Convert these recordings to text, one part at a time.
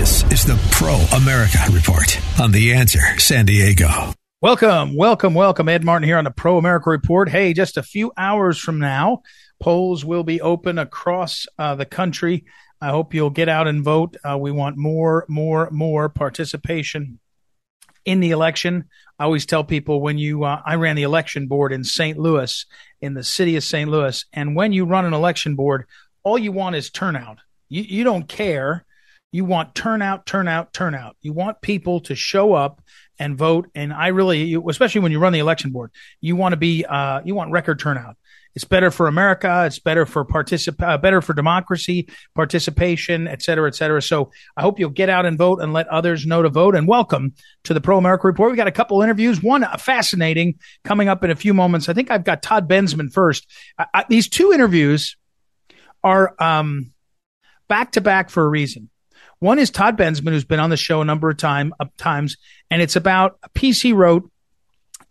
This is the Pro America Report on The Answer San Diego. Welcome, welcome, welcome. Ed Martin here on the Pro America Report. Hey, just a few hours from now, polls will be open across uh, the country. I hope you'll get out and vote. Uh, we want more, more, more participation in the election. I always tell people when you, uh, I ran the election board in St. Louis, in the city of St. Louis, and when you run an election board, all you want is turnout. You, you don't care. You want turnout, turnout, turnout. You want people to show up and vote. And I really, especially when you run the election board, you want to be, uh, you want record turnout. It's better for America. It's better for particip- uh, better for democracy, participation, et cetera, et cetera. So I hope you'll get out and vote and let others know to vote. And welcome to the Pro America Report. We got a couple interviews. One fascinating coming up in a few moments. I think I've got Todd Bensman first. I, I, these two interviews are um, back to back for a reason. One is Todd Bensman, who's been on the show a number of time, uh, times, and it's about a piece he wrote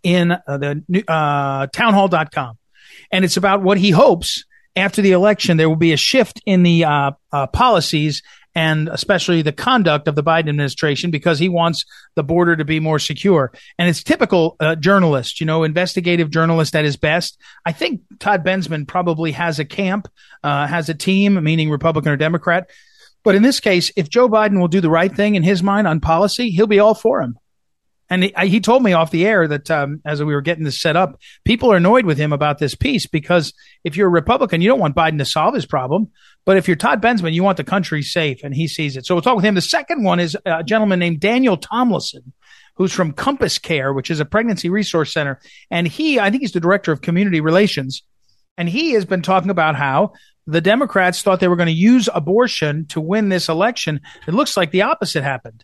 in uh, the uh, townhall.com. And it's about what he hopes after the election there will be a shift in the uh, uh, policies and especially the conduct of the Biden administration because he wants the border to be more secure. And it's typical uh, journalist, you know, investigative journalist at his best. I think Todd Bensman probably has a camp, uh, has a team, meaning Republican or Democrat, but in this case, if Joe Biden will do the right thing in his mind on policy, he'll be all for him. And he, he told me off the air that um, as we were getting this set up, people are annoyed with him about this piece because if you're a Republican, you don't want Biden to solve his problem. But if you're Todd Bensman, you want the country safe, and he sees it. So we'll talk with him. The second one is a gentleman named Daniel Tomlinson, who's from Compass Care, which is a pregnancy resource center. And he, I think he's the director of community relations. And he has been talking about how the Democrats thought they were going to use abortion to win this election. It looks like the opposite happened.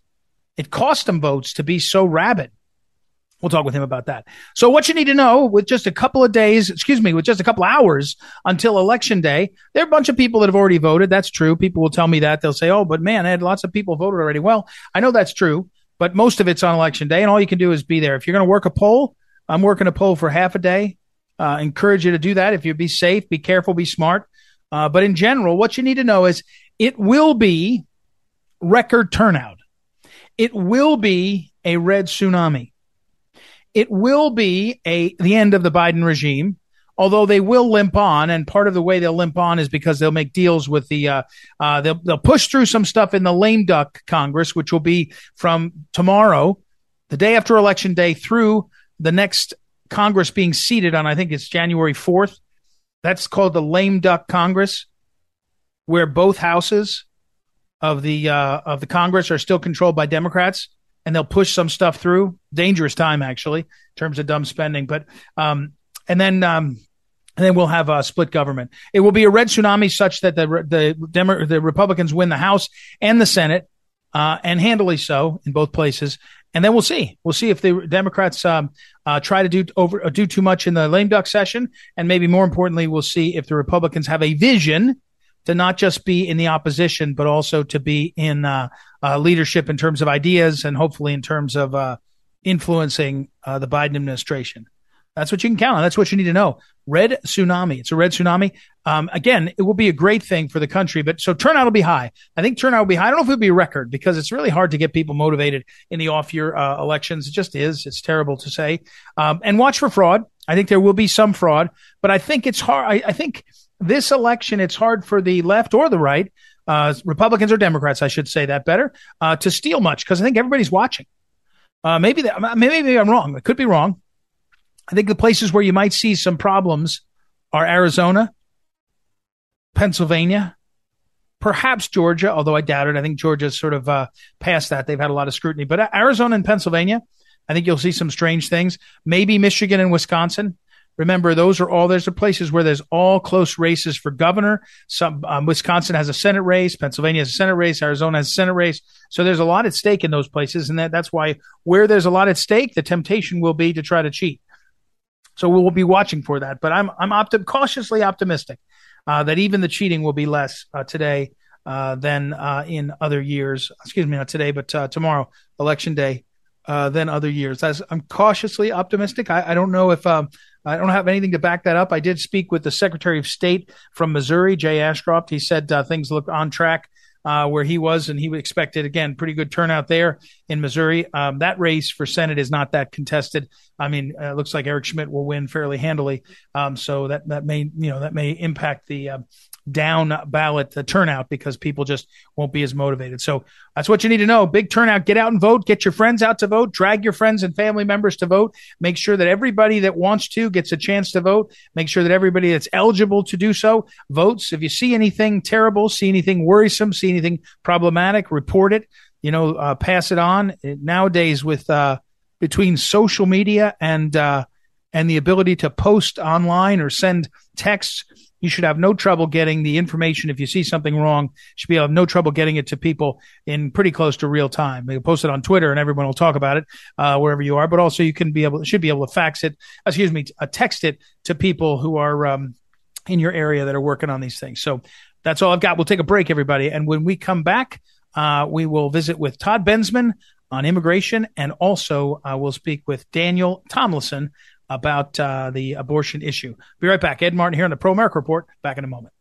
It cost them votes to be so rabid. We'll talk with him about that. So, what you need to know with just a couple of days, excuse me, with just a couple hours until election day, there are a bunch of people that have already voted. That's true. People will tell me that. They'll say, oh, but man, I had lots of people voted already. Well, I know that's true, but most of it's on election day, and all you can do is be there. If you're going to work a poll, I'm working a poll for half a day. Uh, encourage you to do that. If you be safe, be careful, be smart. Uh, but in general, what you need to know is it will be record turnout. It will be a red tsunami. It will be a the end of the Biden regime, although they will limp on. And part of the way they'll limp on is because they'll make deals with the uh, uh, they'll they'll push through some stuff in the lame duck Congress, which will be from tomorrow, the day after election day, through the next Congress being seated on I think it's January fourth. That's called the lame duck Congress, where both houses of the uh, of the Congress are still controlled by Democrats, and they'll push some stuff through. Dangerous time, actually, in terms of dumb spending. But um, and then um, and then we'll have a split government. It will be a red tsunami, such that the the Demo- the Republicans win the House and the Senate, uh, and handily so in both places. And then we'll see. We'll see if the Democrats um, uh, try to do over uh, do too much in the lame duck session, and maybe more importantly, we'll see if the Republicans have a vision to not just be in the opposition, but also to be in uh, uh, leadership in terms of ideas and hopefully in terms of uh, influencing uh, the Biden administration. That's what you can count on. That's what you need to know. Red tsunami. It's a red tsunami. Um, again, it will be a great thing for the country, but so turnout will be high. I think turnout will be high. I don't know if it'll be a record because it's really hard to get people motivated in the off year uh, elections. It just is. It's terrible to say. Um, and watch for fraud. I think there will be some fraud, but I think it's hard. I, I think this election, it's hard for the left or the right, uh, Republicans or Democrats, I should say that better, uh, to steal much because I think everybody's watching. Uh, maybe that, maybe I'm wrong. I could be wrong. I think the places where you might see some problems are Arizona, Pennsylvania, perhaps Georgia, although I doubt it. I think Georgia's sort of uh, past that. They've had a lot of scrutiny. But Arizona and Pennsylvania, I think you'll see some strange things. Maybe Michigan and Wisconsin. Remember, those are all, there's places where there's all close races for governor. Some, um, Wisconsin has a Senate race. Pennsylvania has a Senate race. Arizona has a Senate race. So there's a lot at stake in those places. And that, that's why where there's a lot at stake, the temptation will be to try to cheat. So we will be watching for that. But I'm, I'm cautiously optimistic uh, that even the cheating will be less uh, today uh, than uh, in other years. Excuse me, not today, but uh, tomorrow, election day, uh, than other years. I'm cautiously optimistic. I, I don't know if um, I don't have anything to back that up. I did speak with the Secretary of State from Missouri, Jay Ashcroft. He said things look on track uh, where he was, and he expected again pretty good turnout there in Missouri. Um, that race for Senate is not that contested. I mean, uh, it looks like Eric Schmitt will win fairly handily. Um, so that that may you know that may impact the uh, down ballot the turnout because people just won't be as motivated. So that's what you need to know. Big turnout. Get out and vote. Get your friends out to vote. Drag your friends and family members to vote. Make sure that everybody that wants to gets a chance to vote. Make sure that everybody that's eligible to do so votes. If you see anything terrible, see anything worrisome, see anything problematic, report it. You know, uh, pass it on. Nowadays, with uh, between social media and uh, and the ability to post online or send texts you should have no trouble getting the information. If you see something wrong, you should be able to have no trouble getting it to people in pretty close to real time. You post it on Twitter and everyone will talk about it, uh, wherever you are, but also you can be able, should be able to fax it, excuse me, uh, text it to people who are, um, in your area that are working on these things. So that's all I've got. We'll take a break, everybody. And when we come back, uh, we will visit with Todd Bensman on immigration and also uh, we'll speak with Daniel Tomlinson about uh, the abortion issue. Be right back. Ed Martin here on the Pro America Report. Back in a moment.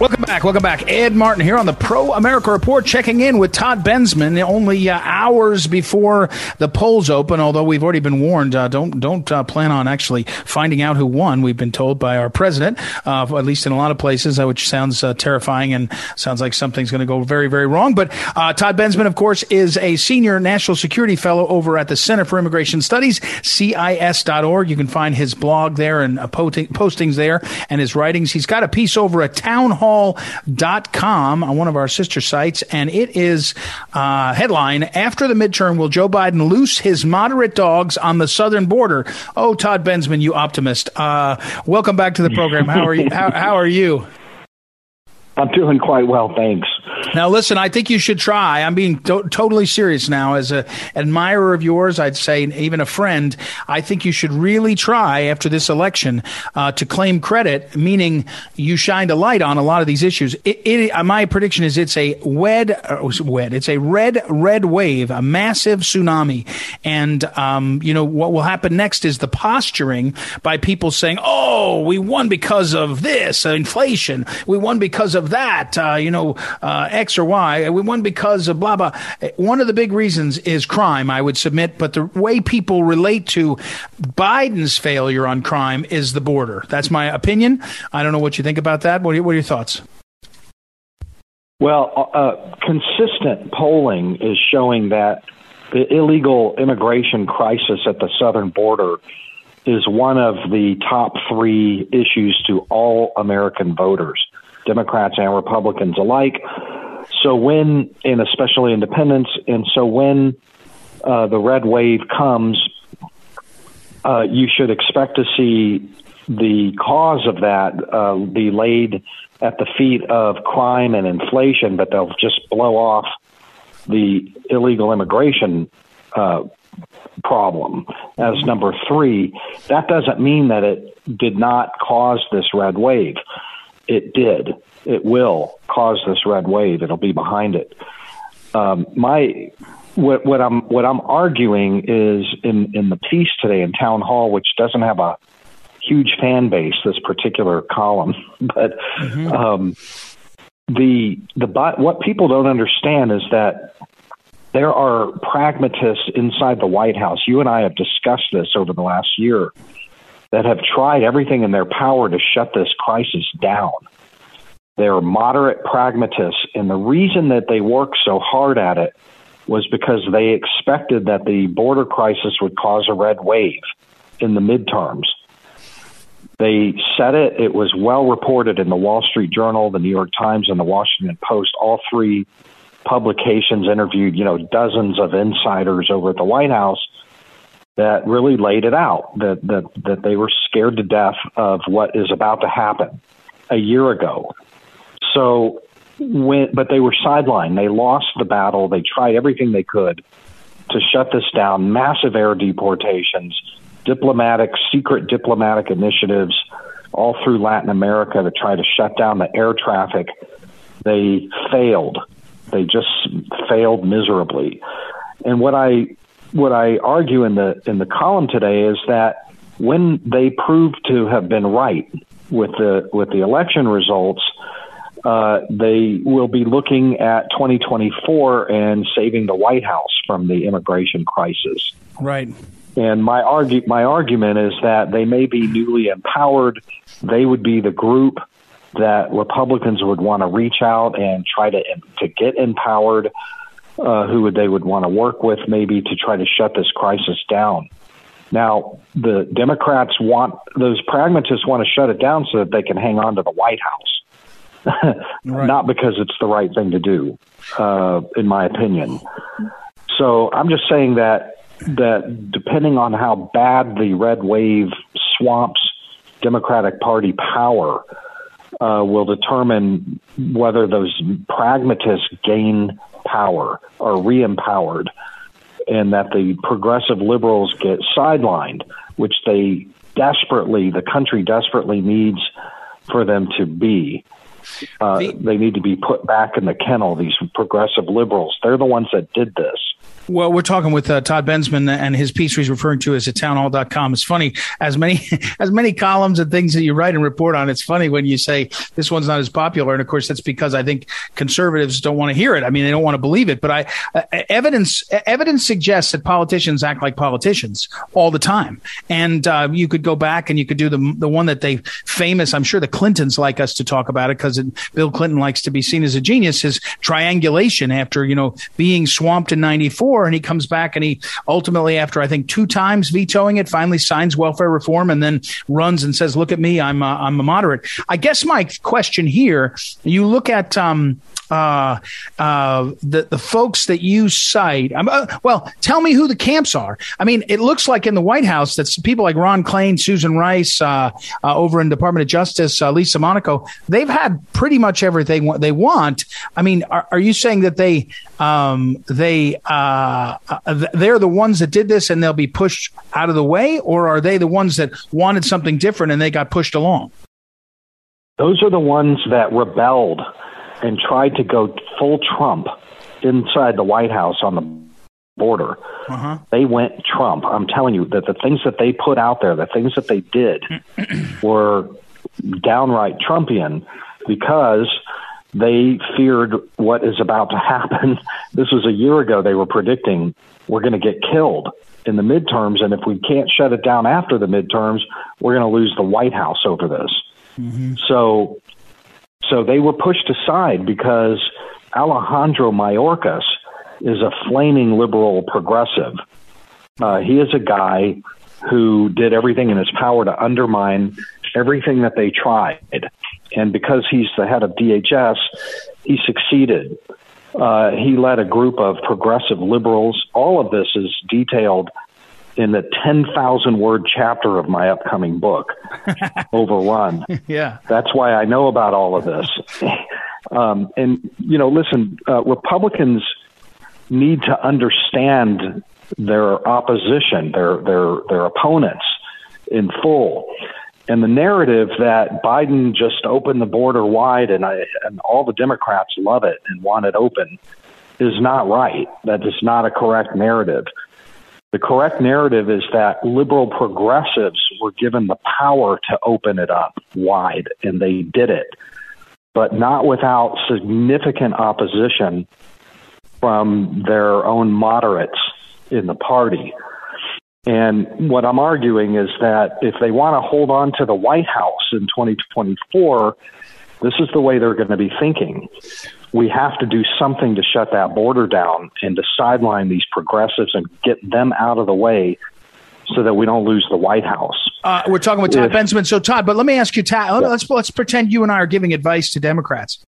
Welcome back. Welcome back. Ed Martin here on the Pro America Report, checking in with Todd Bensman only uh, hours before the polls open. Although we've already been warned, uh, don't don't uh, plan on actually finding out who won. We've been told by our president, uh, at least in a lot of places, uh, which sounds uh, terrifying and sounds like something's going to go very very wrong. But Todd Bensman, of course, is a senior national security fellow over at the Center for Immigration Studies, CIS.org. You can find his blog there and postings there and his writings. He's got a piece over a Town Hall townhall.com on one of our sister sites, and it is uh, headline After the midterm, will Joe Biden loose his moderate dogs on the southern border? Oh, Todd Bensman, you optimist. Uh, welcome back to the program. How are you? how, how are you? I'm doing quite well, thanks. Now, listen, I think you should try. I'm being to- totally serious now. As an admirer of yours, I'd say, even a friend, I think you should really try after this election uh, to claim credit, meaning you shined a light on a lot of these issues. It, it, uh, my prediction is it's a wed, uh, wed, it's a red, red wave, a massive tsunami. And, um, you know, what will happen next is the posturing by people saying, oh, we won because of this, uh, inflation. We won because of that, uh, you know, uh, X or Y. We won because of blah, blah. One of the big reasons is crime, I would submit, but the way people relate to Biden's failure on crime is the border. That's my opinion. I don't know what you think about that. What are, what are your thoughts? Well, uh, uh, consistent polling is showing that the illegal immigration crisis at the southern border is one of the top three issues to all American voters. Democrats and Republicans alike. So when, and especially independents, and so when uh, the red wave comes, uh, you should expect to see the cause of that uh, be laid at the feet of crime and inflation, but they'll just blow off the illegal immigration uh, problem as number three. That doesn't mean that it did not cause this red wave it did. It will cause this red wave. It'll be behind it. Um, my what, what I'm what I'm arguing is in in the piece today in Town Hall, which doesn't have a huge fan base. This particular column, but mm-hmm. um, the the what people don't understand is that there are pragmatists inside the White House. You and I have discussed this over the last year that have tried everything in their power to shut this crisis down. They're moderate pragmatists, and the reason that they worked so hard at it was because they expected that the border crisis would cause a red wave in the midterms. They said it, it was well reported in the Wall Street Journal, the New York Times, and the Washington Post. All three publications interviewed, you know, dozens of insiders over at the White House that really laid it out that that that they were scared to death of what is about to happen a year ago. So when but they were sidelined. They lost the battle. They tried everything they could to shut this down. Massive air deportations, diplomatic secret diplomatic initiatives all through Latin America to try to shut down the air traffic. They failed. They just failed miserably. And what I what I argue in the in the column today is that when they proved to have been right with the with the election results, uh, they will be looking at 2024 and saving the White House from the immigration crisis. Right. And my argue my argument is that they may be newly empowered. They would be the group that Republicans would want to reach out and try to to get empowered uh, who would they would want to work with, maybe to try to shut this crisis down. Now, the Democrats want those pragmatists want to shut it down so that they can hang on to the White House, right. not because it's the right thing to do, uh, in my opinion. So I'm just saying that that depending on how bad the red wave swamps Democratic Party power, uh, will determine whether those pragmatists gain power or re empowered, and that the progressive liberals get sidelined, which they desperately, the country desperately needs for them to be. Uh, they need to be put back in the kennel, these progressive liberals. They're the ones that did this. Well, we're talking with uh, Todd Bensman and his piece he's referring to is at townhall.com. It's funny as many as many columns and things that you write and report on. It's funny when you say this one's not as popular, and of course that's because I think conservatives don't want to hear it. I mean, they don't want to believe it. But I uh, evidence evidence suggests that politicians act like politicians all the time, and uh, you could go back and you could do the the one that they famous. I'm sure the Clintons like us to talk about it because Bill Clinton likes to be seen as a genius. His triangulation after you know being swamped in '94 and he comes back and he ultimately, after I think two times vetoing it, finally signs welfare reform and then runs and says, "Look at me, I'm a, I'm a moderate." I guess my question here, you look at um, uh, uh, the the folks that you cite. Um, uh, well, tell me who the camps are. I mean, it looks like in the White House that people like Ron Klain, Susan Rice, uh, uh, over in Department of Justice, uh, Lisa Monaco, they've had pretty much everything they want. I mean, are, are you saying that they um, they they're the ones that did this and they'll be pushed out of the way, or are they the ones that wanted something different and they got pushed along? Those are the ones that rebelled and tried to go full Trump inside the White House on the border. Uh-huh. They went Trump. I'm telling you that the things that they put out there, the things that they did, were downright Trumpian because they feared what is about to happen. This was a year ago. They were predicting we're going to get killed in the midterms, and if we can't shut it down after the midterms, we're going to lose the White House over this. Mm-hmm. So so they were pushed aside because Alejandro Mayorkas is a flaming liberal progressive. Uh, he is a guy who did everything in his power to undermine everything that they tried. And because he's the head of DHS, he succeeded. Uh, he led a group of progressive liberals. All of this is detailed in the 10,000 word chapter of my upcoming book, Overrun. yeah. That's why I know about all of this. um, and, you know, listen, uh, Republicans need to understand their opposition, their, their, their opponents in full. And the narrative that Biden just opened the border wide and, I, and all the Democrats love it and want it open is not right. That is not a correct narrative. The correct narrative is that liberal progressives were given the power to open it up wide, and they did it, but not without significant opposition from their own moderates in the party. And what I'm arguing is that if they want to hold on to the White House in 2024, this is the way they're going to be thinking we have to do something to shut that border down and to sideline these progressives and get them out of the way so that we don't lose the White House. Uh, we're talking with Todd if, Bensman. So, Todd, but let me ask you, Todd, let's let's pretend you and I are giving advice to Democrats.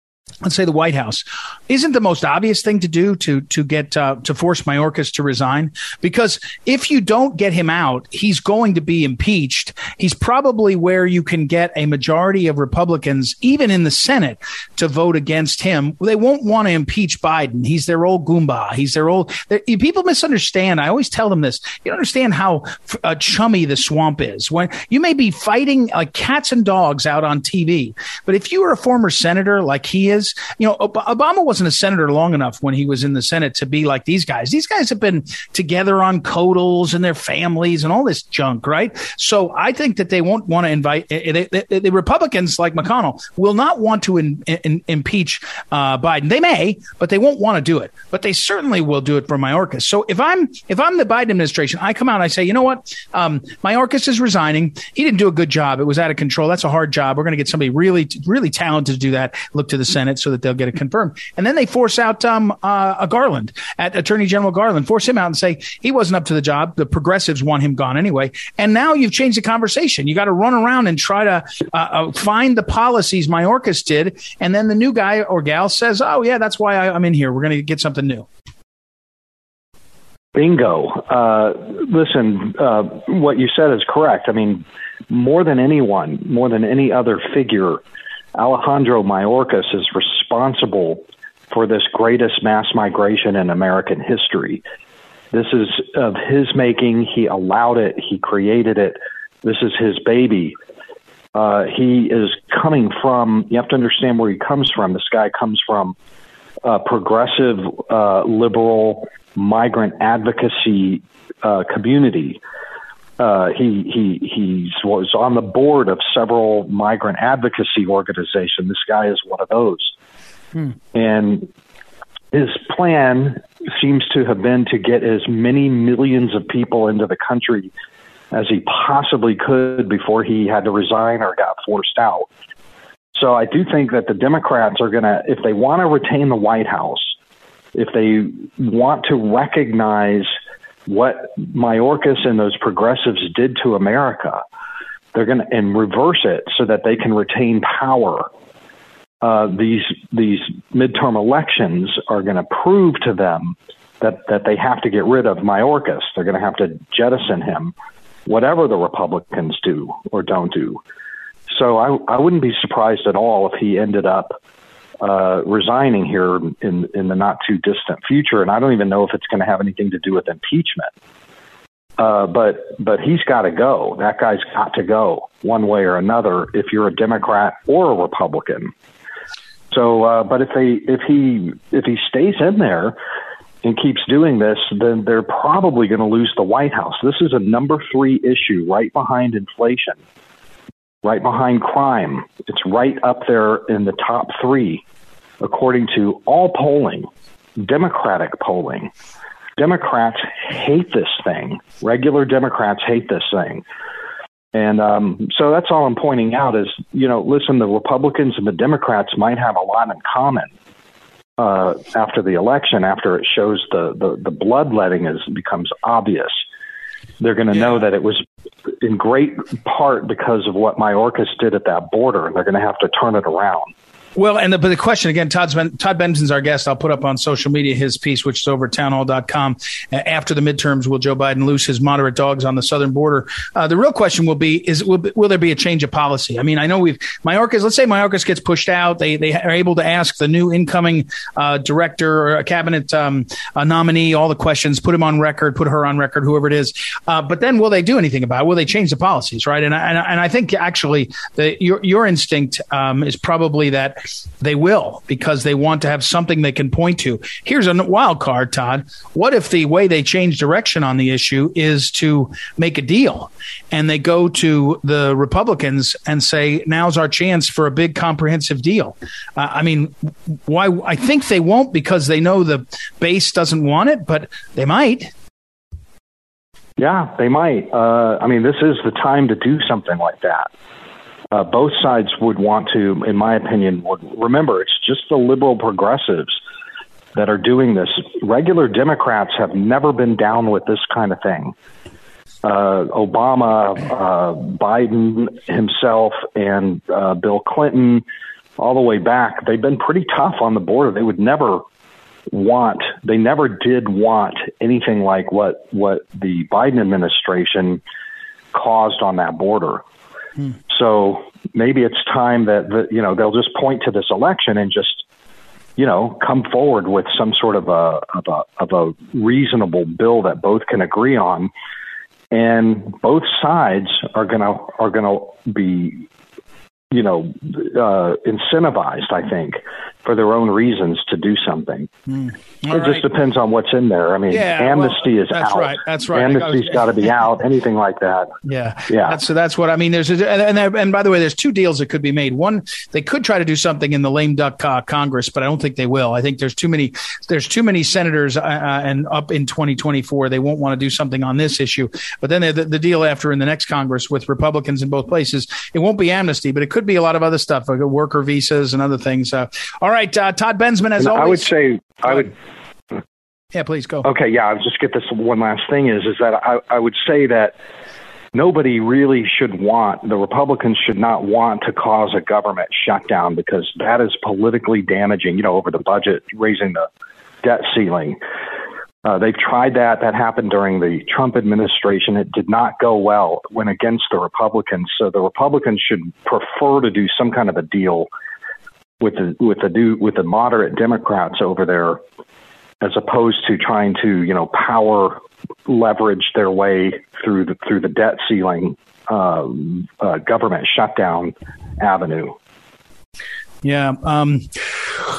Let's say the White House, isn't the most obvious thing to do to to get uh, to force Mayorkas to resign? Because if you don't get him out, he's going to be impeached. He's probably where you can get a majority of Republicans, even in the Senate, to vote against him. They won't want to impeach Biden. He's their old goomba. He's their old. People misunderstand. I always tell them this. You don't understand how uh, chummy the swamp is. When you may be fighting like cats and dogs out on TV, but if you were a former senator like he is you know, Obama wasn't a senator long enough when he was in the Senate to be like these guys. These guys have been together on CODELs and their families and all this junk, right? So I think that they won't want to invite eh, eh, the Republicans like McConnell will not want to in, in, impeach uh, Biden. They may, but they won't want to do it. But they certainly will do it for Mayorkas. So if I'm if I'm the Biden administration, I come out and I say, you know what, um, Mayorkas is resigning. He didn't do a good job. It was out of control. That's a hard job. We're going to get somebody really really talented to do that. Look to the Senate so that they'll get it confirmed. And then they force out um, uh, a Garland, at Attorney General Garland, force him out and say he wasn't up to the job. The progressives want him gone anyway. And now you've changed the conversation. You got to run around and try to uh, uh, find the policies Mayorkas did, and then the new guy or gal says, "Oh yeah, that's why I, I'm in here. We're going to get something new." Bingo. Uh, listen, uh, what you said is correct. I mean, more than anyone, more than any other figure Alejandro Mayorkas is responsible for this greatest mass migration in American history. This is of his making. He allowed it. He created it. This is his baby. Uh, he is coming from, you have to understand where he comes from. This guy comes from a progressive, uh, liberal, migrant advocacy uh, community uh, he he he was on the board of several migrant advocacy organizations. This guy is one of those, hmm. and his plan seems to have been to get as many millions of people into the country as he possibly could before he had to resign or got forced out. So I do think that the Democrats are going to, if they want to retain the White House, if they want to recognize what Mayorkas and those progressives did to America. They're going to and reverse it so that they can retain power. Uh, these these midterm elections are going to prove to them that that they have to get rid of Mayorkas. They're going to have to jettison him, whatever the Republicans do or don't do. So I I wouldn't be surprised at all if he ended up uh, resigning here in in the not too distant future, and I don't even know if it's going to have anything to do with impeachment. Uh, but but he's got to go. That guy's got to go one way or another. If you're a Democrat or a Republican. So, uh, but if they if he if he stays in there and keeps doing this, then they're probably going to lose the White House. This is a number three issue, right behind inflation right behind crime. It's right up there in the top three, according to all polling, Democratic polling. Democrats hate this thing. Regular Democrats hate this thing. And um, so that's all I'm pointing out is, you know, listen, the Republicans and the Democrats might have a lot in common uh, after the election, after it shows the, the, the bloodletting is becomes obvious. They're going to yeah. know that it was in great part because of what Mayorkas did at that border, and they're going to have to turn it around. Well, and the, but the question again, Todd's Todd Benson's our guest. I'll put up on social media his piece, which is over at townhall.com. After the midterms, will Joe Biden lose his moderate dogs on the southern border? Uh, the real question will be, is will, will there be a change of policy? I mean, I know we've, Mayorkas, let's say Mayorkas gets pushed out. They, they are able to ask the new incoming uh, director or cabinet um, nominee all the questions, put him on record, put her on record, whoever it is. Uh, but then will they do anything about it? Will they change the policies, right? And I, and and I think actually the, your, your instinct um, is probably that they will because they want to have something they can point to. Here's a wild card, Todd. What if the way they change direction on the issue is to make a deal and they go to the Republicans and say, now's our chance for a big comprehensive deal? Uh, I mean, why? I think they won't because they know the base doesn't want it, but they might. Yeah, they might. Uh, I mean, this is the time to do something like that uh, both sides would want to, in my opinion, would remember it's just the liberal progressives that are doing this. Regular Democrats have never been down with this kind of thing. Uh, Obama, uh, Biden himself, and uh, Bill Clinton, all the way back, they've been pretty tough on the border. They would never want, they never did want anything like what what the Biden administration caused on that border. Hmm. So maybe it's time that the, you know they'll just point to this election and just you know come forward with some sort of a of a of a reasonable bill that both can agree on, and both sides are gonna are gonna be you know uh, incentivized. I think for their own reasons to do something. Mm. It right. just depends on what's in there. I mean, yeah, amnesty well, is that's out. Right. That's right. Amnesty's got to be out. Anything like that. Yeah. Yeah. That's, so that's what I mean. There's a, and, and, and by the way, there's two deals that could be made. One, they could try to do something in the lame duck uh, Congress, but I don't think they will. I think there's too many. There's too many senators, uh, uh and up in 2024, they won't want to do something on this issue. But then the, the deal after in the next Congress with Republicans in both places, it won't be amnesty, but it could be a lot of other stuff, like worker visas and other things. Uh, all right, uh, Todd Benz as always. I would say I would. Yeah, please go. Okay, yeah, I'll just get this one last thing is is that I, I would say that nobody really should want the Republicans should not want to cause a government shutdown because that is politically damaging. You know, over the budget, raising the debt ceiling. Uh, they've tried that. That happened during the Trump administration. It did not go well. It went against the Republicans. So the Republicans should prefer to do some kind of a deal with the with the new with the moderate Democrats over there, as opposed to trying to you know power leverage their way through the through the debt ceiling um, uh, government shutdown avenue. Yeah. Um,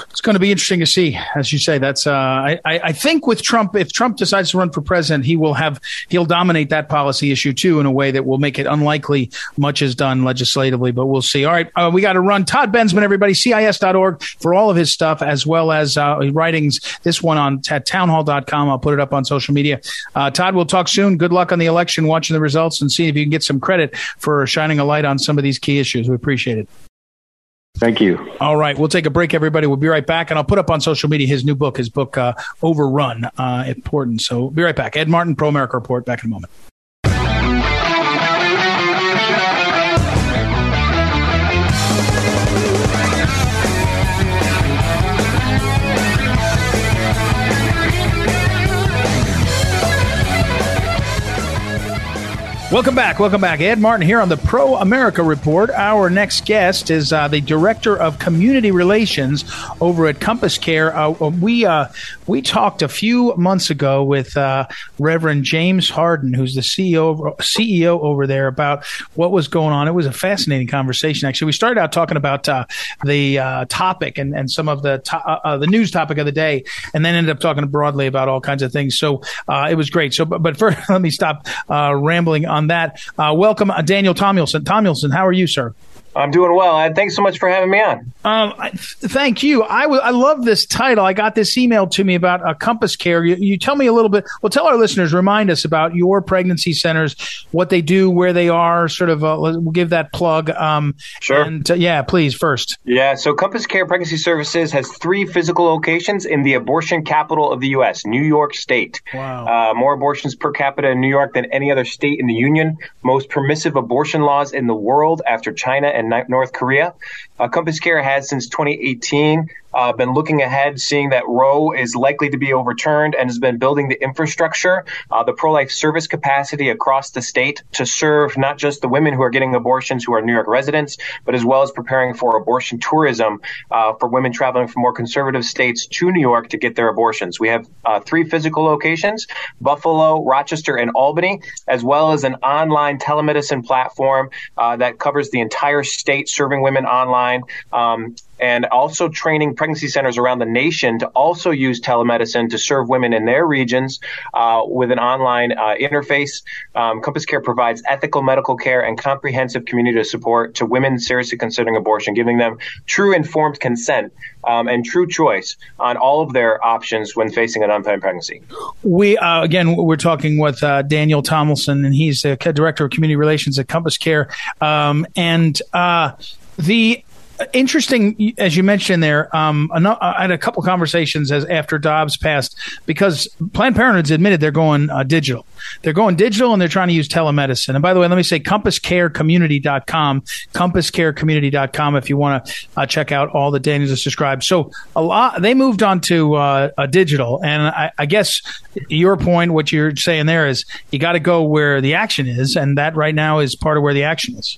it's going to be interesting to see, as you say. That's uh, I, I think with Trump, if Trump decides to run for president, he will have he'll dominate that policy issue too in a way that will make it unlikely much is done legislatively. But we'll see. All right, uh, we got to run. Todd Bensman, everybody, CIS.org for all of his stuff as well as uh, writings. This one on at townhall.com. I'll put it up on social media. Uh, Todd, we'll talk soon. Good luck on the election, watching the results, and see if you can get some credit for shining a light on some of these key issues. We appreciate it. Thank you. All right. We'll take a break, everybody. We'll be right back. And I'll put up on social media his new book, his book, uh, Overrun, uh, important. So be right back. Ed Martin, Pro America Report, back in a moment. Welcome back. Welcome back. Ed Martin here on the Pro America Report. Our next guest is uh, the Director of Community Relations over at Compass Care. Uh, we uh, we talked a few months ago with uh, Reverend James Harden, who's the CEO CEO over there, about what was going on. It was a fascinating conversation. Actually, we started out talking about uh, the uh, topic and, and some of the to- the news topic of the day, and then ended up talking broadly about all kinds of things. So it was great. So, but, but first, let me stop rambling on that. Uh, welcome, uh, Daniel Tomlinson. Tomlinson, how are you, sir? I'm doing well. Ed. Thanks so much for having me on. Um, thank you. I, w- I love this title. I got this email to me about uh, Compass Care. You, you, tell me a little bit. Well, tell our listeners, remind us about your pregnancy centers, what they do, where they are. Sort of, uh, we'll give that plug. Um, sure. And uh, yeah, please first. Yeah. So Compass Care Pregnancy Services has three physical locations in the abortion capital of the U.S., New York State. Wow. Uh, more abortions per capita in New York than any other state in the union. Most permissive abortion laws in the world after China and North Korea. Uh, Compass Care has since 2018 uh, been looking ahead, seeing that Roe is likely to be overturned, and has been building the infrastructure, uh, the pro life service capacity across the state to serve not just the women who are getting abortions who are New York residents, but as well as preparing for abortion tourism uh, for women traveling from more conservative states to New York to get their abortions. We have uh, three physical locations Buffalo, Rochester, and Albany, as well as an online telemedicine platform uh, that covers the entire state, serving women online. Um, and also training pregnancy centers around the nation to also use telemedicine to serve women in their regions uh, with an online uh, interface. Um, Compass Care provides ethical medical care and comprehensive community support to women seriously considering abortion, giving them true informed consent um, and true choice on all of their options when facing an unplanned pregnancy. We uh, again, we're talking with uh, Daniel Tomlinson, and he's the director of community relations at Compass Care, um, and uh, the interesting, as you mentioned there. Um, I had a couple conversations as after Dobbs passed because Planned Parenthood's admitted they're going uh, digital. They're going digital and they're trying to use telemedicine. And by the way, let me say compasscarecommunity.com, compasscarecommunity.com if you want to uh, check out all the Daniel just described. So a lot, they moved on to uh, a digital. And I, I guess your point, what you're saying there is you got to go where the action is. And that right now is part of where the action is.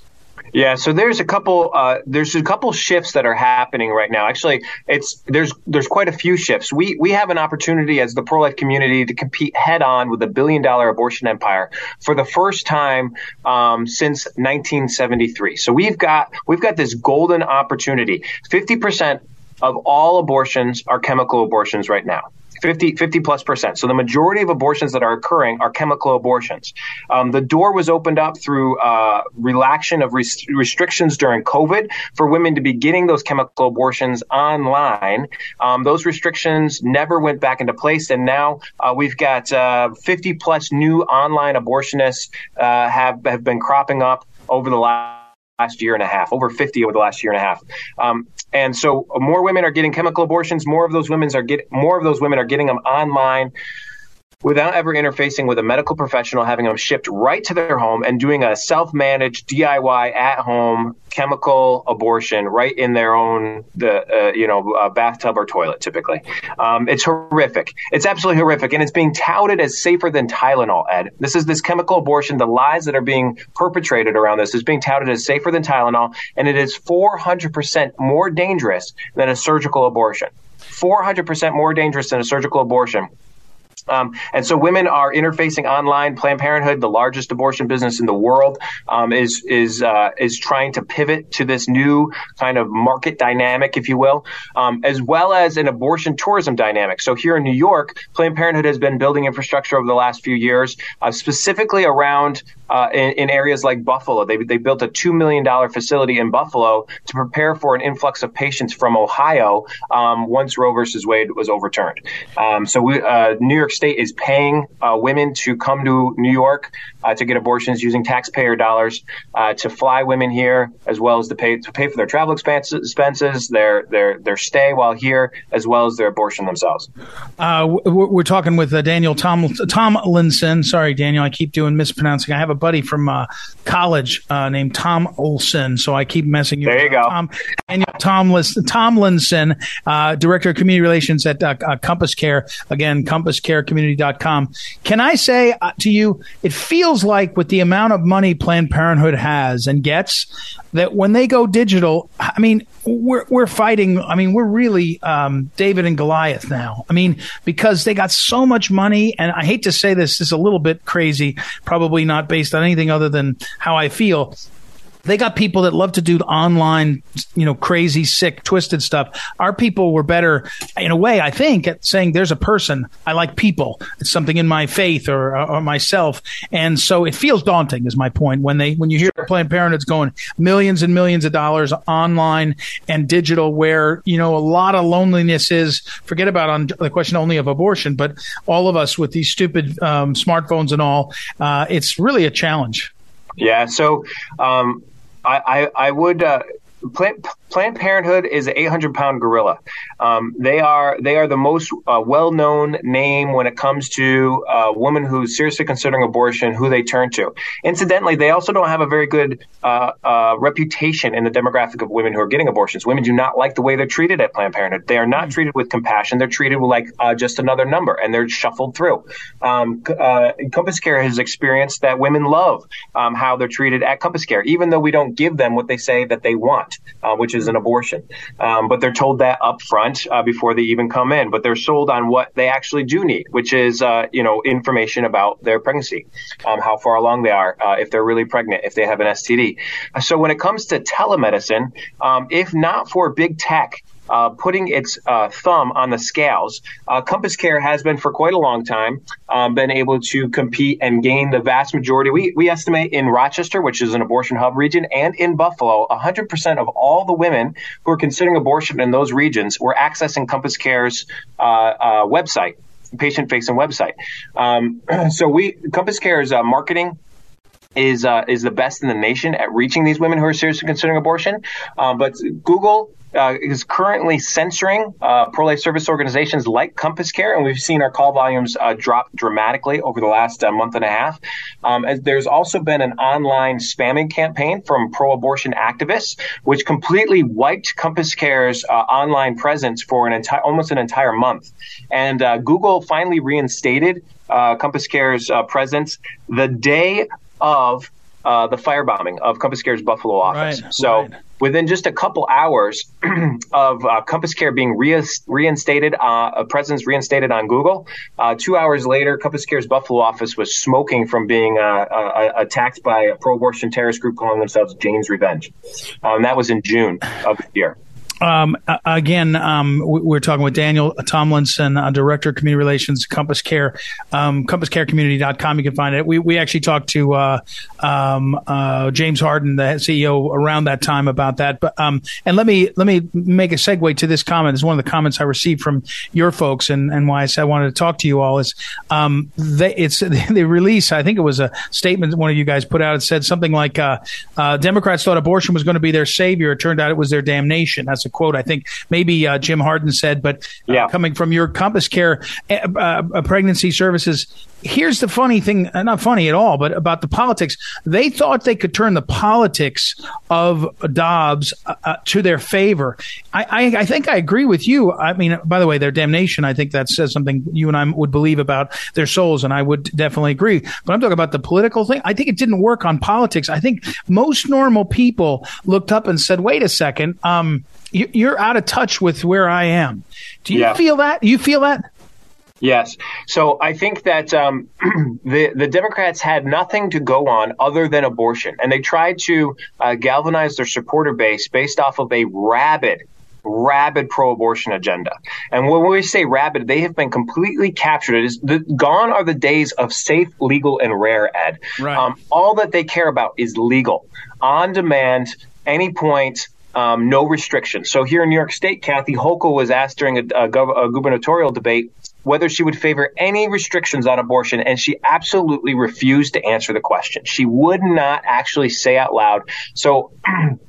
Yeah, so there's a couple uh, there's a couple shifts that are happening right now. Actually, it's there's there's quite a few shifts. We we have an opportunity as the pro life community to compete head on with a billion dollar abortion empire for the first time um, since 1973. So we've got we've got this golden opportunity. Fifty percent of all abortions are chemical abortions right now. 50, 50 plus percent. So the majority of abortions that are occurring are chemical abortions. Um, the door was opened up through uh, relaxation of res- restrictions during COVID for women to be getting those chemical abortions online. Um, those restrictions never went back into place, and now uh, we've got uh, 50 plus new online abortionists uh, have have been cropping up over the last last year and a half, over 50 over the last year and a half. Um, and so more women are getting chemical abortions. More of those women are get more of those women are getting them online without ever interfacing with a medical professional, having them shipped right to their home and doing a self-managed DIY at-home chemical abortion right in their own the uh, you know uh, bathtub or toilet typically. Um, it's horrific. It's absolutely horrific, and it's being touted as safer than Tylenol. Ed, this is this chemical abortion. The lies that are being perpetrated around this is being touted as safer than Tylenol, and it is 400% more dangerous than a surgical abortion. 400% more dangerous than a surgical abortion. Um, and so women are interfacing online. Planned Parenthood, the largest abortion business in the world, um, is is uh, is trying to pivot to this new kind of market dynamic, if you will, um, as well as an abortion tourism dynamic. So here in New York, Planned Parenthood has been building infrastructure over the last few years, uh, specifically around uh, in, in, areas like Buffalo. They, they built a $2 million facility in Buffalo to prepare for an influx of patients from Ohio um, once Roe versus Wade was overturned. Um, so we, uh, New York State is paying uh, women to come to New York uh, to get abortions using taxpayer dollars uh, to fly women here, as well as to pay to pay for their travel expenses, their their their stay while here, as well as their abortion themselves. Uh, we're talking with Daniel Tom Tomlinson. Sorry, Daniel, I keep doing mispronouncing. I have a buddy from uh, college uh, named Tom Olson, so I keep messing you. There you go. Tom, Daniel Tomlinson, Tomlinson director of community relations at Compass Care. Again, compasscarecommunity.com. Can I say to you, it feels feels like with the amount of money Planned Parenthood has and gets, that when they go digital, I mean, we're we're fighting. I mean, we're really um, David and Goliath now. I mean, because they got so much money, and I hate to say this, this is a little bit crazy, probably not based on anything other than how I feel they got people that love to do online, you know, crazy, sick, twisted stuff. Our people were better, in a way, I think, at saying there's a person. I like people. It's something in my faith or, or myself, and so it feels daunting. Is my point when they when you hear Planned Parenthood's going millions and millions of dollars online and digital, where you know a lot of loneliness is. Forget about on the question only of abortion, but all of us with these stupid um, smartphones and all, uh, it's really a challenge. Yeah. So um, I, I, I would. Uh, Planned, Planned Parenthood is an 800 pound gorilla. Um, they are they are the most uh, well known name when it comes to a woman who's seriously considering abortion, who they turn to. Incidentally, they also don't have a very good uh, uh, reputation in the demographic of women who are getting abortions. Women do not like the way they're treated at Planned Parenthood. They are not mm-hmm. treated with compassion. They're treated like uh, just another number, and they're shuffled through. Um, uh, Compass Care has experienced that women love um, how they're treated at Compass Care, even though we don't give them what they say that they want, uh, which is an abortion. Um, but they're told that up front uh, before they even come in. But they're sold on what they actually do need, which is uh, you know information about their pregnancy, um, how far along they are, uh, if they're really pregnant, if they have an STD. So when it comes to telemedicine, um, if not for big tech uh, putting its uh, thumb on the scales. Uh, Compass Care has been for quite a long time um, been able to compete and gain the vast majority. We, we estimate in Rochester, which is an abortion hub region, and in Buffalo, 100% of all the women who are considering abortion in those regions were accessing Compass Care's uh, uh, website patient facing website. Um, so we Compass Care's uh, marketing is uh, is the best in the nation at reaching these women who are seriously considering abortion. Uh, but Google uh, is currently censoring uh, pro-life service organizations like Compass Care, and we've seen our call volumes uh, drop dramatically over the last uh, month and a half. Um, there's also been an online spamming campaign from pro-abortion activists, which completely wiped Compass Care's uh, online presence for an almost an entire month. And uh, Google finally reinstated Compass Care's presence the day of uh, the firebombing of Compass Care's Buffalo office. Right, so right. within just a couple hours of uh, Compass Care being re- reinstated, uh, a presence reinstated on Google, uh, two hours later, Compass Care's Buffalo office was smoking from being uh, uh, attacked by a pro-abortion terrorist group calling themselves Jane's Revenge. Um, that was in June of the year. Um, again, um, we're talking with Daniel Tomlinson, uh, Director of Community Relations, CompassCare, um, compasscarecommunity.com. You can find it. We, we actually talked to uh, um, uh, James Harden, the CEO, around that time about that. But um, and let me let me make a segue to this comment. It's one of the comments I received from your folks, and, and why I said I wanted to talk to you all is um, they, it's the release. I think it was a statement one of you guys put out. It said something like uh, uh, Democrats thought abortion was going to be their savior. It turned out it was their damnation. That's a quote I think maybe uh, Jim Harden said, but uh, yeah. coming from your CompassCare uh, uh, pregnancy services, here's the funny thing, uh, not funny at all, but about the politics. They thought they could turn the politics of Dobbs uh, to their favor. I, I, I, think I agree with you. I mean, by the way, their damnation, I think that says something you and I would believe about their souls, and I would definitely agree. But I'm talking about the political thing. I think it didn't work on politics. I think most normal people looked up and said, wait a second, um, you're out of touch with where I am. Do you yeah. feel that? You feel that? Yes. So I think that um, the the Democrats had nothing to go on other than abortion, and they tried to uh, galvanize their supporter base based off of a rabid rabid pro-abortion agenda. And when we say rabid, they have been completely captured. It is the, gone are the days of safe, legal, and rare. Ed, right. um, all that they care about is legal, on demand, any point um, no restrictions. So here in New York State, Kathy Hochul was asked during a, a, gov- a gubernatorial debate whether she would favor any restrictions on abortion, and she absolutely refused to answer the question. She would not actually say out loud. So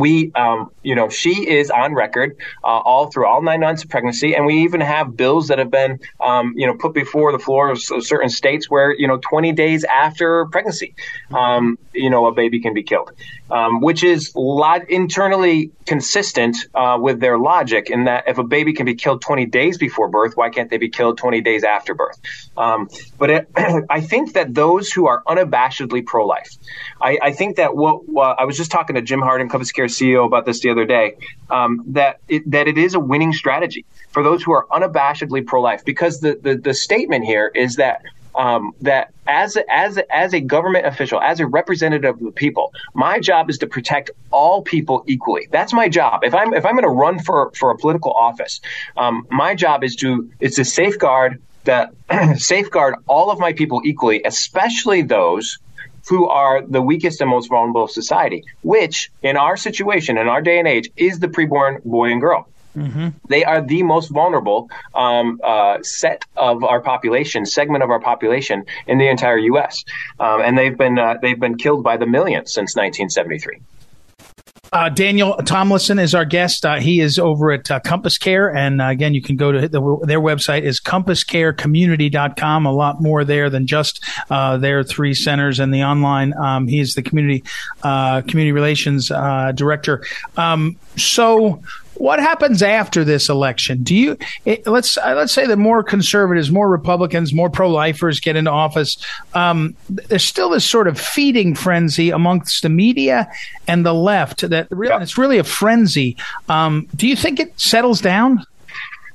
we, um, you know, she is on record uh, all through all nine months of pregnancy, and we even have bills that have been, um, you know, put before the floor of, of, certain states where, you know, 20 days after pregnancy, um, you know, a baby can be killed, um, which is lot internally consistent uh, with their logic in that if a baby can be killed 20 days before birth, why can't they be killed 20 days after birth? Um, but it, I think that those who are unabashedly pro-life, I, I think that what I was just talking to Jim Harden, Compass Care CEO, about this the other day. Um, that it, that it is a winning strategy for those who are unabashedly pro-life, because the, the the statement here is that um, that as a, as as a government official, as a representative of the people, my job is to protect all people equally. That's my job. If I'm if I'm going to run for for a political office, um, my job is to is to safeguard that safeguard all of my people equally, especially those who are the weakest and most vulnerable of society, which in our situation, in our day and age, is the preborn boy and girl. Mm-hmm. They are the most vulnerable um, uh, set of our population, segment of our population in the entire U.S. Um, and they've been uh, they've been killed by the millions since 1973. Uh, Daniel Tomlinson is our guest. Uh, he is over at uh, CompassCare. And uh, again, you can go to the, their website is compasscarecommunity.com. A lot more there than just uh, their three centers and the online. Um, he is the community uh, community relations director. Um, so what happens after this election? Do you it, let's uh, let's say that more conservatives, more Republicans, more pro-lifers get into office? Um, there's still this sort of feeding frenzy amongst the media and the left that really, yeah. it's really a frenzy. Um, do you think it settles down?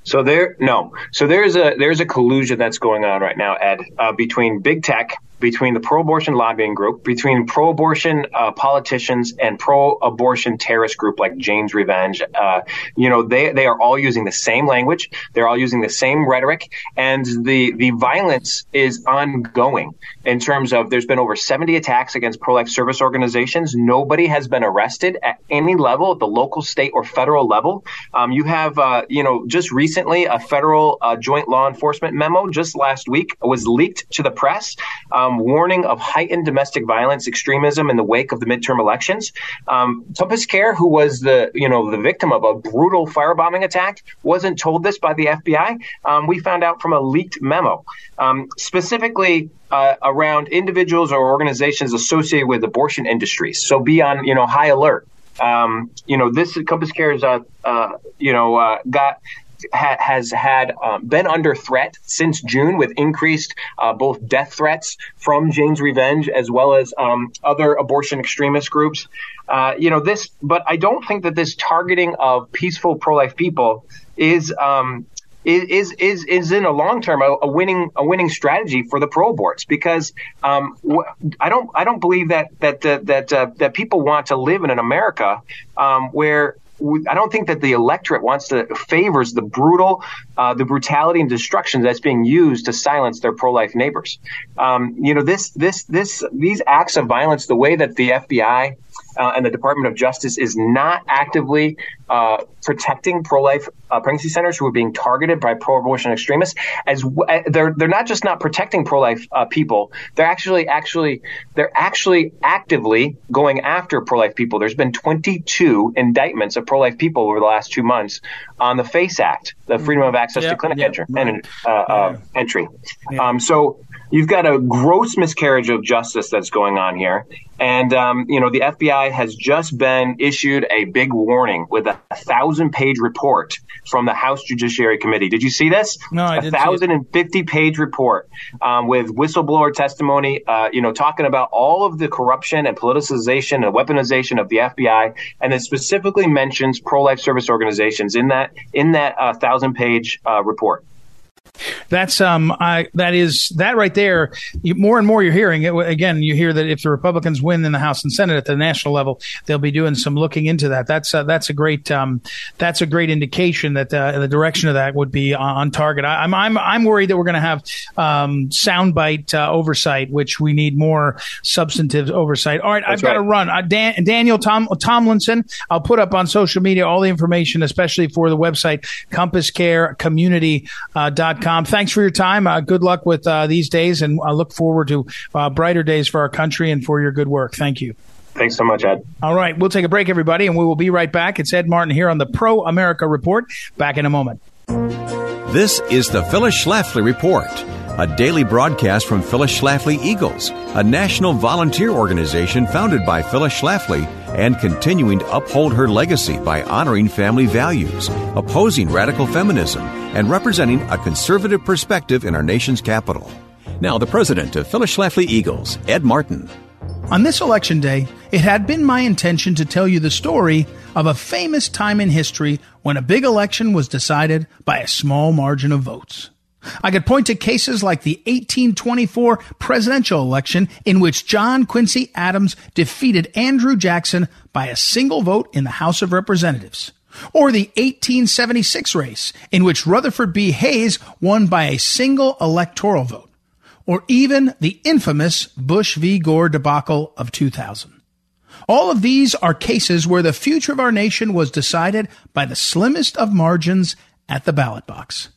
So there, no. So there's a there's a collusion that's going on right now, Ed, uh, between big tech between the pro-abortion lobbying group, between pro-abortion uh, politicians and pro-abortion terrorist group like Jane's Revenge. Uh, you know, they they are all using the same language. They're all using the same rhetoric, and the the violence is ongoing. In terms of, there's been over 70 attacks against pro-life service organizations. Nobody has been arrested at any level, at the local, state, or federal level. Um, you have, uh, you know, just recently a federal uh, joint law enforcement memo just last week was leaked to the press. Um, um, warning of heightened domestic violence extremism in the wake of the midterm elections. Um, Care, who was the you know the victim of a brutal firebombing attack, wasn't told this by the FBI. Um, we found out from a leaked memo, um, specifically uh, around individuals or organizations associated with abortion industries. So be on you know high alert. Um, you know this CompassCare is uh, uh, you know uh, got ha- has had um, been under threat since June with increased uh, both death threats from Jane's Revenge as well as um, other abortion extremist groups. Uh, you know this, but I don't think that this targeting of peaceful pro-life people is um, is is is in a long term a, a, winning a winning strategy for the pro-aborts because um, I don't I don't believe that that uh, that uh, that people want to live in an America um, where I don't think that the electorate wants to favors the brutal, uh, the brutality and destruction that's being used to silence their pro-life neighbors. Um, you know, this, this, this, these acts of violence, the way that the FBI uh, and the Department of Justice is not actively uh, protecting pro-life uh, pregnancy centers who are being targeted by pro-abortion extremists. As w- uh, they're they're not just not protecting pro-life uh, people, they're actually actually they're actually actively going after pro-life people. There's been 22 indictments of pro-life people over the last two months on the FACE Act, the Freedom of Access yep, to Clinic yep, entry, right. Uh, yeah. entry. Um, so you've got a gross miscarriage of justice that's going on here. And, um, you know, the FBI has just been issued a big warning with a, thousand page report from the House Judiciary Committee. Did you see this? No, I a didn't. A thousand and fifty page report um, with whistleblower testimony, uh, you know, talking about all of the corruption and politicization and weaponization of the FBI. And it specifically mentions pro life service organizations in that, in that uh, thousand page uh, report. That's um, I that is that right there. You, more and more you're hearing it. Again, you hear that if the Republicans win in the House and Senate at the national level, they'll be doing some looking into that. That's uh, that's a great um, that's a great indication that uh, the direction of that would be on target. I, am I'm I'm worried that we're going to have um, soundbite uh, oversight, which we need more substantive oversight. All right, that's I've got to run. Uh, Dan, Daniel Tom, Tomlinson, I'll put up on social media all the information, especially for the website compasscarecommunity.com. Thanks for your time. Uh, good luck with uh, these days, and I look forward to uh, brighter days for our country and for your good work. Thank you. Thanks so much, Ed. All right, we'll take a break, everybody, and we will be right back. It's Ed Martin here on the Pro America Report. Back in a moment. This is the Phyllis Schlafly Report, a daily broadcast from Phyllis Schlafly Eagles, a national volunteer organization founded by Phyllis Schlafly and continuing to uphold her legacy by honoring family values, opposing radical feminism, and representing a conservative perspective in our nation's capital. Now, the president of Phyllis Schlafly Eagles, Ed Martin. On this election day, it had been my intention to tell you the story of a famous time in history when a big election was decided by a small margin of votes. I could point to cases like the 1824 presidential election in which John Quincy Adams defeated Andrew Jackson by a single vote in the House of Representatives. Or the 1876 race in which Rutherford B. Hayes won by a single electoral vote. Or even the infamous Bush v. Gore debacle of 2000. All of these are cases where the future of our nation was decided by the slimmest of margins at the ballot box.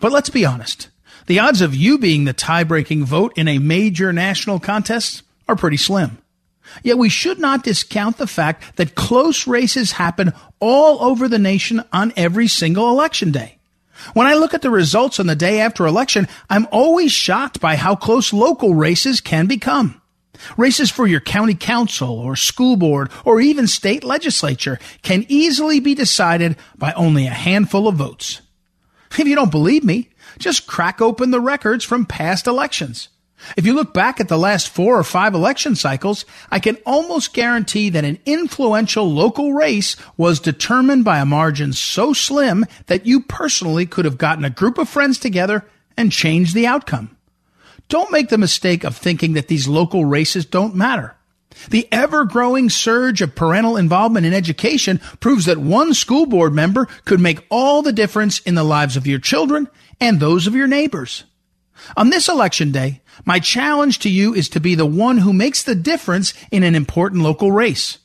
But let's be honest. The odds of you being the tie-breaking vote in a major national contest are pretty slim. Yet we should not discount the fact that close races happen all over the nation on every single election day. When I look at the results on the day after election, I'm always shocked by how close local races can become. Races for your county council or school board or even state legislature can easily be decided by only a handful of votes. If you don't believe me, just crack open the records from past elections. If you look back at the last four or five election cycles, I can almost guarantee that an influential local race was determined by a margin so slim that you personally could have gotten a group of friends together and changed the outcome. Don't make the mistake of thinking that these local races don't matter. The ever growing surge of parental involvement in education proves that one school board member could make all the difference in the lives of your children and those of your neighbors. On this election day, my challenge to you is to be the one who makes the difference in an important local race.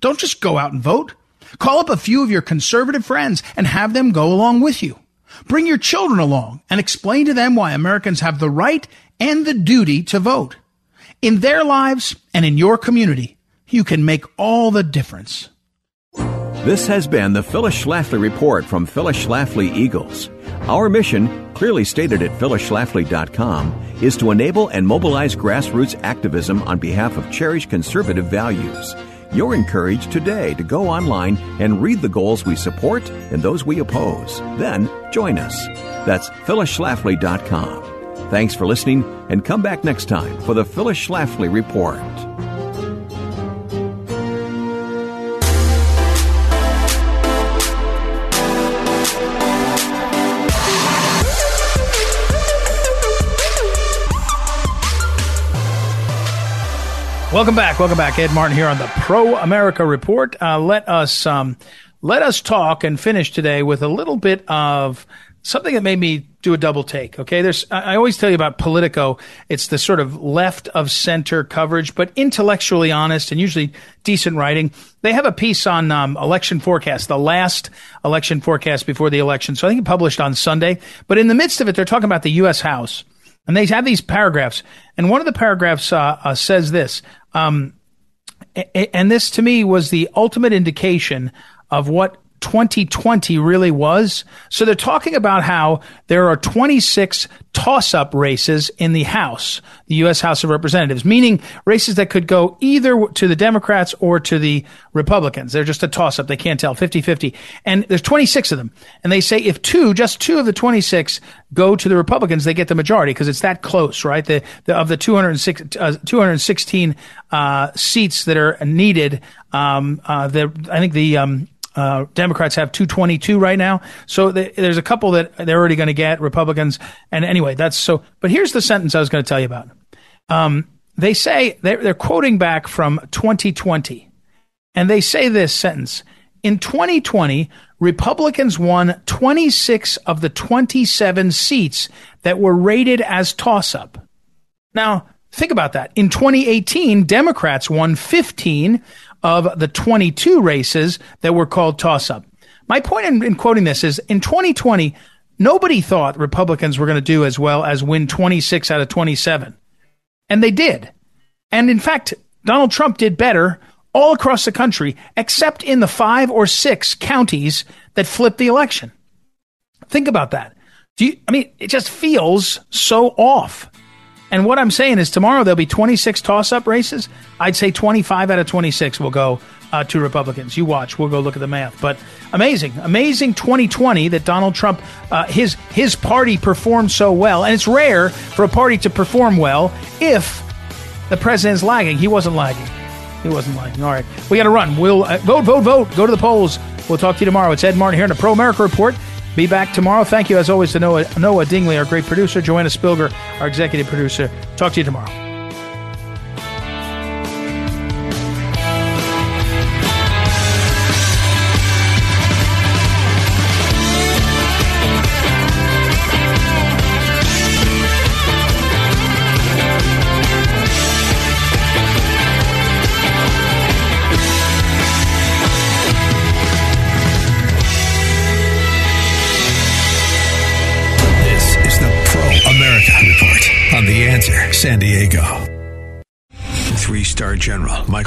Don't just go out and vote. Call up a few of your conservative friends and have them go along with you. Bring your children along and explain to them why Americans have the right and the duty to vote. In their lives and in your community, you can make all the difference. This has been the Phyllis Schlafly Report from Phyllis Schlafly Eagles. Our mission, clearly stated at phyllisschlafly.com, is to enable and mobilize grassroots activism on behalf of cherished conservative values. You're encouraged today to go online and read the goals we support and those we oppose. Then join us. That's phyllisschlafly.com. Thanks for listening and come back next time for the Phyllis Schlafly Report. Welcome back. Welcome back. Ed Martin here on the Pro America Report. Uh, let us um, let us talk and finish today with a little bit of something that made me do a double take. Okay, there's I always tell you about Politico. It's the sort of left of center coverage, but intellectually honest and usually decent writing. They have a piece on um, election forecast, the last election forecast before the election. So I think it published on Sunday. But in the midst of it, they're talking about the U.S. House. And they have these paragraphs, and one of the paragraphs uh, uh, says this: um, and this to me was the ultimate indication of what 2020 really was. So they're talking about how there are 26 toss up races in the House, the U.S. House of Representatives, meaning races that could go either to the Democrats or to the Republicans. They're just a toss up. They can't tell 50 50. And there's 26 of them. And they say if two, just two of the 26 go to the Republicans, they get the majority because it's that close, right? The, the of the 206, uh, 216 uh, seats that are needed, um, uh, the, I think the um, uh, Democrats have 222 right now. So there's a couple that they're already going to get Republicans. And anyway, that's so. But here's the sentence I was going to tell you about. Um, they say they're, they're quoting back from 2020, and they say this sentence. In 2020, Republicans won 26 of the 27 seats that were rated as toss up. Now, think about that. In 2018, Democrats won 15 of the 22 races that were called toss up. My point in, in quoting this is in 2020, nobody thought Republicans were going to do as well as win 26 out of 27. And they did. And in fact, Donald Trump did better all across the country, except in the five or six counties that flipped the election. Think about that. Do you, I mean, it just feels so off. And what I'm saying is tomorrow there'll be 26 toss up races. I'd say 25 out of 26 will go uh, to Republicans. You watch. We'll go look at the math. But amazing, amazing 2020 that Donald Trump, uh, his his party performed so well. And it's rare for a party to perform well if the president's lagging. He wasn't lagging. He wasn't lagging. All right, we got to run. We'll uh, vote, vote, vote. Go to the polls. We'll talk to you tomorrow. It's Ed Martin here in the Pro America Report. Be back tomorrow. Thank you, as always, to Noah, Noah Dingley, our great producer, Joanna Spilger, our executive producer. Talk to you tomorrow.